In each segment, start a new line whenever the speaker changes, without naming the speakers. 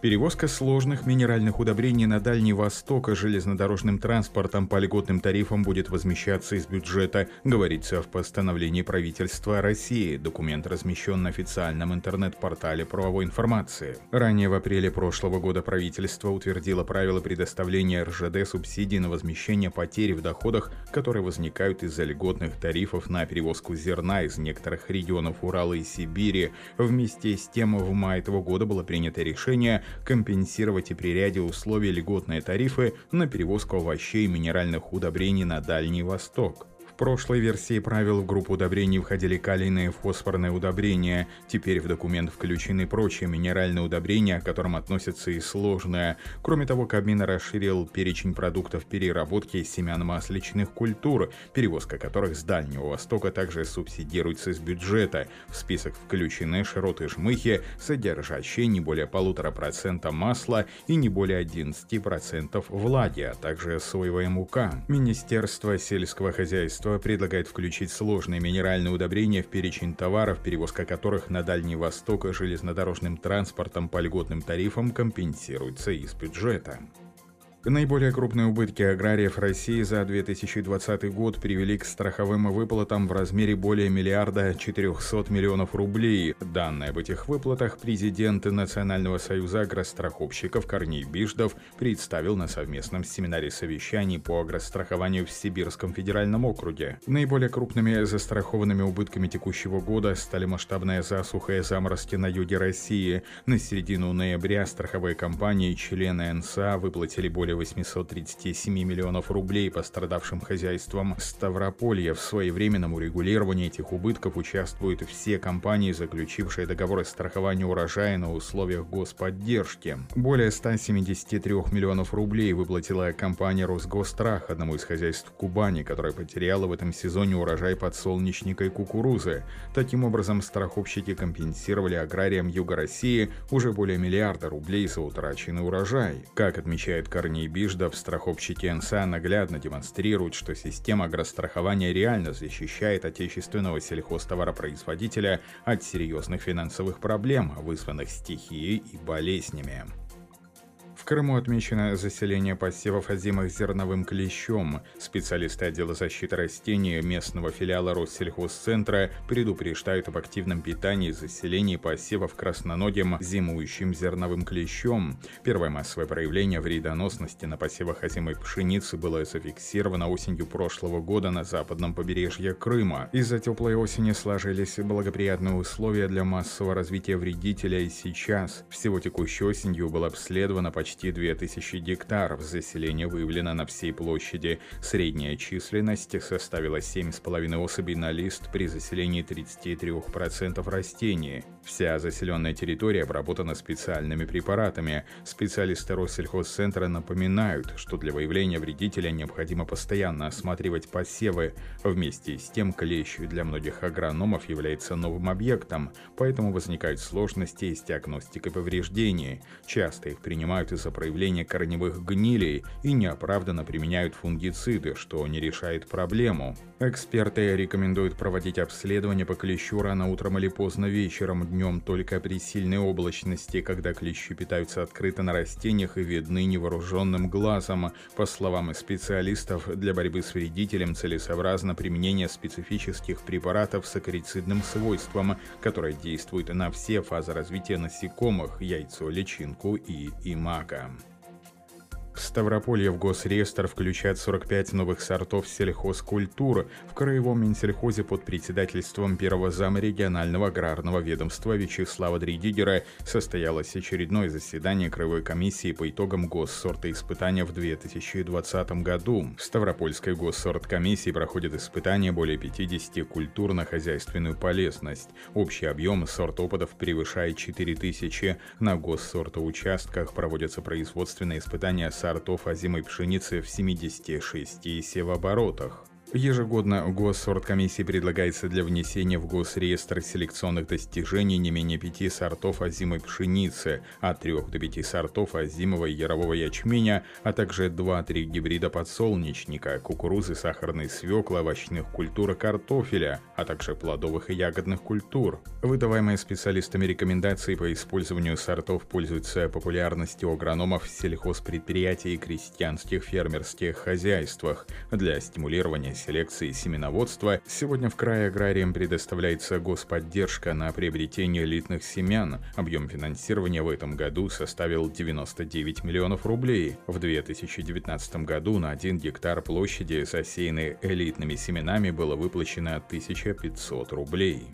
Перевозка сложных минеральных удобрений на Дальний Восток железнодорожным транспортом по льготным тарифам будет возмещаться из бюджета, говорится в постановлении правительства России. Документ размещен на официальном интернет-портале правовой информации. Ранее в апреле прошлого года правительство утвердило правила предоставления РЖД субсидий на возмещение потерь в доходах, которые возникают из-за льготных тарифов на перевозку зерна из некоторых регионов Урала и Сибири. Вместе с тем в мае этого года было принято решение компенсировать и при ряде условий льготные тарифы на перевозку овощей и минеральных удобрений на Дальний Восток прошлой версии правил в группу удобрений входили калийные и фосфорные удобрения. Теперь в документ включены прочие минеральные удобрения, к которым относятся и сложные. Кроме того, Кабмин расширил перечень продуктов переработки семян-масличных культур, перевозка которых с Дальнего Востока также субсидируется из бюджета. В список включены широты жмыхи, содержащие не более полутора процента масла и не более 11% влаги, а также соевая мука. Министерство сельского хозяйства Ведомство предлагает включить сложные минеральные удобрения в перечень товаров, перевозка которых на Дальний Восток железнодорожным транспортом по льготным тарифам компенсируется из бюджета. Наиболее крупные убытки аграриев России за 2020 год привели к страховым выплатам в размере более миллиарда 400 миллионов рублей. Данные об этих выплатах президент Национального союза агростраховщиков Корней Биждов представил на совместном семинаре совещаний по агрострахованию в Сибирском федеральном округе. Наиболее крупными застрахованными убытками текущего года стали масштабная засуха и заморозки на юге России. На середину ноября страховые компании члены НСА выплатили более более 837 миллионов рублей пострадавшим хозяйствам Ставрополья. В своевременном урегулировании этих убытков участвуют все компании, заключившие договоры страхования урожая на условиях господдержки. Более 173 миллионов рублей выплатила компания «Росгострах» одному из хозяйств Кубани, которая потеряла в этом сезоне урожай подсолнечника и кукурузы. Таким образом, страховщики компенсировали аграриям Юга России уже более миллиарда рублей за утраченный урожай. Как отмечает Корней компании Биждов страховщики НСА наглядно демонстрируют, что система агрострахования реально защищает отечественного сельхозтоваропроизводителя от серьезных финансовых проблем, вызванных стихией и болезнями. Крыму отмечено заселение посевов озимых зерновым клещом. Специалисты отдела защиты растений местного филиала Россельхозцентра предупреждают об активном питании и заселении посевов красноногим зимующим зерновым клещом. Первое массовое проявление вредоносности на посевах озимой пшеницы было зафиксировано осенью прошлого года на западном побережье Крыма. Из-за теплой осени сложились благоприятные условия для массового развития вредителя и сейчас. Всего текущей осенью было обследовано почти почти 2000 гектаров. Заселение выявлено на всей площади. Средняя численность составила 7,5 особей на лист при заселении 33% растений. Вся заселенная территория обработана специальными препаратами. Специалисты Россельхозцентра напоминают, что для выявления вредителя необходимо постоянно осматривать посевы. Вместе с тем клещ для многих агрономов является новым объектом, поэтому возникают сложности с диагностикой повреждений. Часто их принимают из-за проявления корневых гнилей и неоправданно применяют фунгициды, что не решает проблему. Эксперты рекомендуют проводить обследование по клещу рано утром или поздно вечером, днем только при сильной облачности, когда клещи питаются открыто на растениях и видны невооруженным глазом. По словам специалистов, для борьбы с вредителем целесообразно применение специфических препаратов с акарицидным свойством, которые действуют на все фазы развития насекомых, яйцо, личинку и имаго. Ставрополье в госреестр включает 45 новых сортов сельхозкультур. В Краевом Минсельхозе под председательством первого зама регионального аграрного ведомства Вячеслава Дридигера состоялось очередное заседание Краевой комиссии по итогам госсортоиспытания в 2020 году. В Ставропольской госсорткомиссии проходит испытание более 50 культур на хозяйственную полезность. Общий объем сортоподов превышает 4000. На госсортоучастках проводятся производственные испытания сортов озимой пшеницы в 76 севооборотах. Ежегодно Госсорткомиссии предлагается для внесения в Госреестр селекционных достижений не менее пяти сортов озимой пшеницы, от трех до пяти сортов озимого и ярового ячменя, а также 2-3 гибрида подсолнечника, кукурузы, сахарной свеклы, овощных культур и картофеля, а также плодовых и ягодных культур. Выдаваемые специалистами рекомендации по использованию сортов пользуются популярностью агрономов сельхозпредприятий и крестьянских фермерских хозяйствах. Для стимулирования селекции семеноводства, сегодня в крае аграриям предоставляется господдержка на приобретение элитных семян. Объем финансирования в этом году составил 99 миллионов рублей. В 2019 году на 1 гектар площади, засеянной элитными семенами, было выплачено 1500 рублей.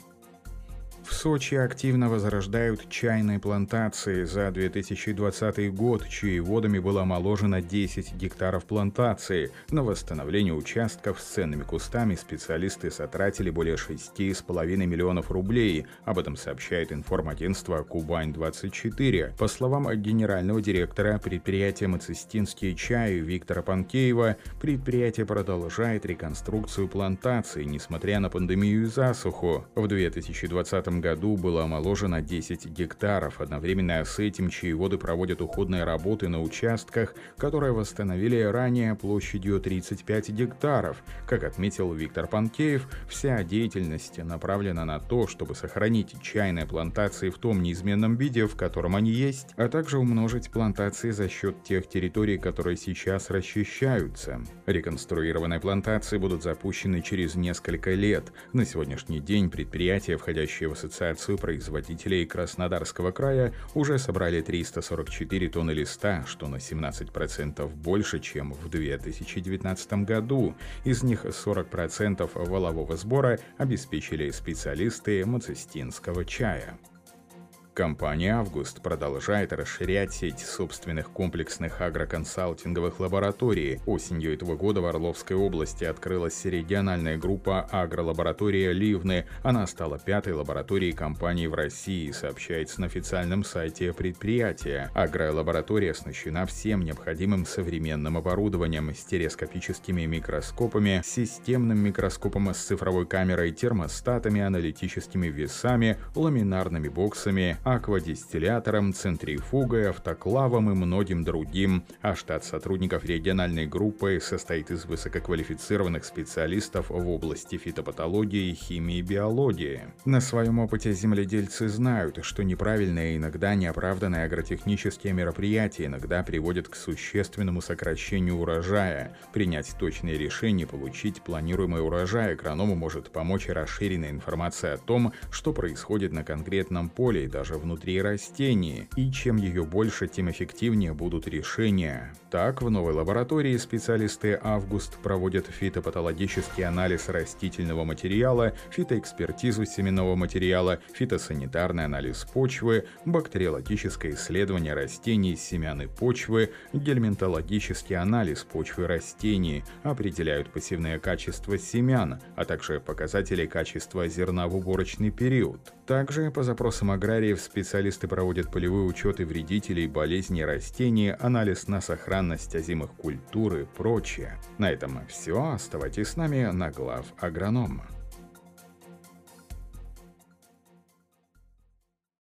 В Сочи активно возрождают чайные плантации. За 2020 год чьи водами было омоложено 10 гектаров плантации. На восстановление участков с ценными кустами специалисты сотратили более 6,5 миллионов рублей. Об этом сообщает информагентство «Кубань-24». По словам генерального директора предприятия «Мацистинские чаи» Виктора Панкеева, предприятие продолжает реконструкцию плантации, несмотря на пандемию и засуху. В 2020 году было омоложено 10 гектаров. Одновременно с этим чаеводы проводят уходные работы на участках, которые восстановили ранее площадью 35 гектаров. Как отметил Виктор Панкеев, вся деятельность направлена на то, чтобы сохранить чайные плантации в том неизменном виде, в котором они есть, а также умножить плантации за счет тех территорий, которые сейчас расчищаются. Реконструированные плантации будут запущены через несколько лет. На сегодняшний день предприятия, входящие в Ассоциацию производителей Краснодарского края уже собрали 344 тонны листа, что на 17% больше, чем в 2019 году. Из них 40% валового сбора обеспечили специалисты мацистинского чая. Компания «Август» продолжает расширять сеть собственных комплексных агроконсалтинговых лабораторий. Осенью этого года в Орловской области открылась региональная группа агролаборатория «Ливны». Она стала пятой лабораторией компании в России, сообщается на официальном сайте предприятия. Агролаборатория оснащена всем необходимым современным оборудованием, стереоскопическими микроскопами, системным микроскопом с цифровой камерой, термостатами, аналитическими весами, ламинарными боксами, аквадистиллятором, центрифугой, автоклавом и многим другим, а штат сотрудников региональной группы состоит из высококвалифицированных специалистов в области фитопатологии, химии и биологии. На своем опыте земледельцы знают, что неправильные, иногда неоправданные агротехнические мероприятия иногда приводят к существенному сокращению урожая. Принять точные решения, получить планируемый урожай агроному может помочь расширенная информация о том, что происходит на конкретном поле и даже внутри растений, и чем ее больше, тем эффективнее будут решения. Так, в новой лаборатории специалисты «Август» проводят фитопатологический анализ растительного материала, фитоэкспертизу семенного материала, фитосанитарный анализ почвы, бактериологическое исследование растений, семян и почвы, гельминтологический анализ почвы растений, определяют посевные качества семян, а также показатели качества зерна в уборочный период. Также по запросам аграриев специалисты проводят полевые учеты вредителей, болезней растений, анализ на сохранность озимых культур и прочее. На этом все. Оставайтесь с нами на глав агроном.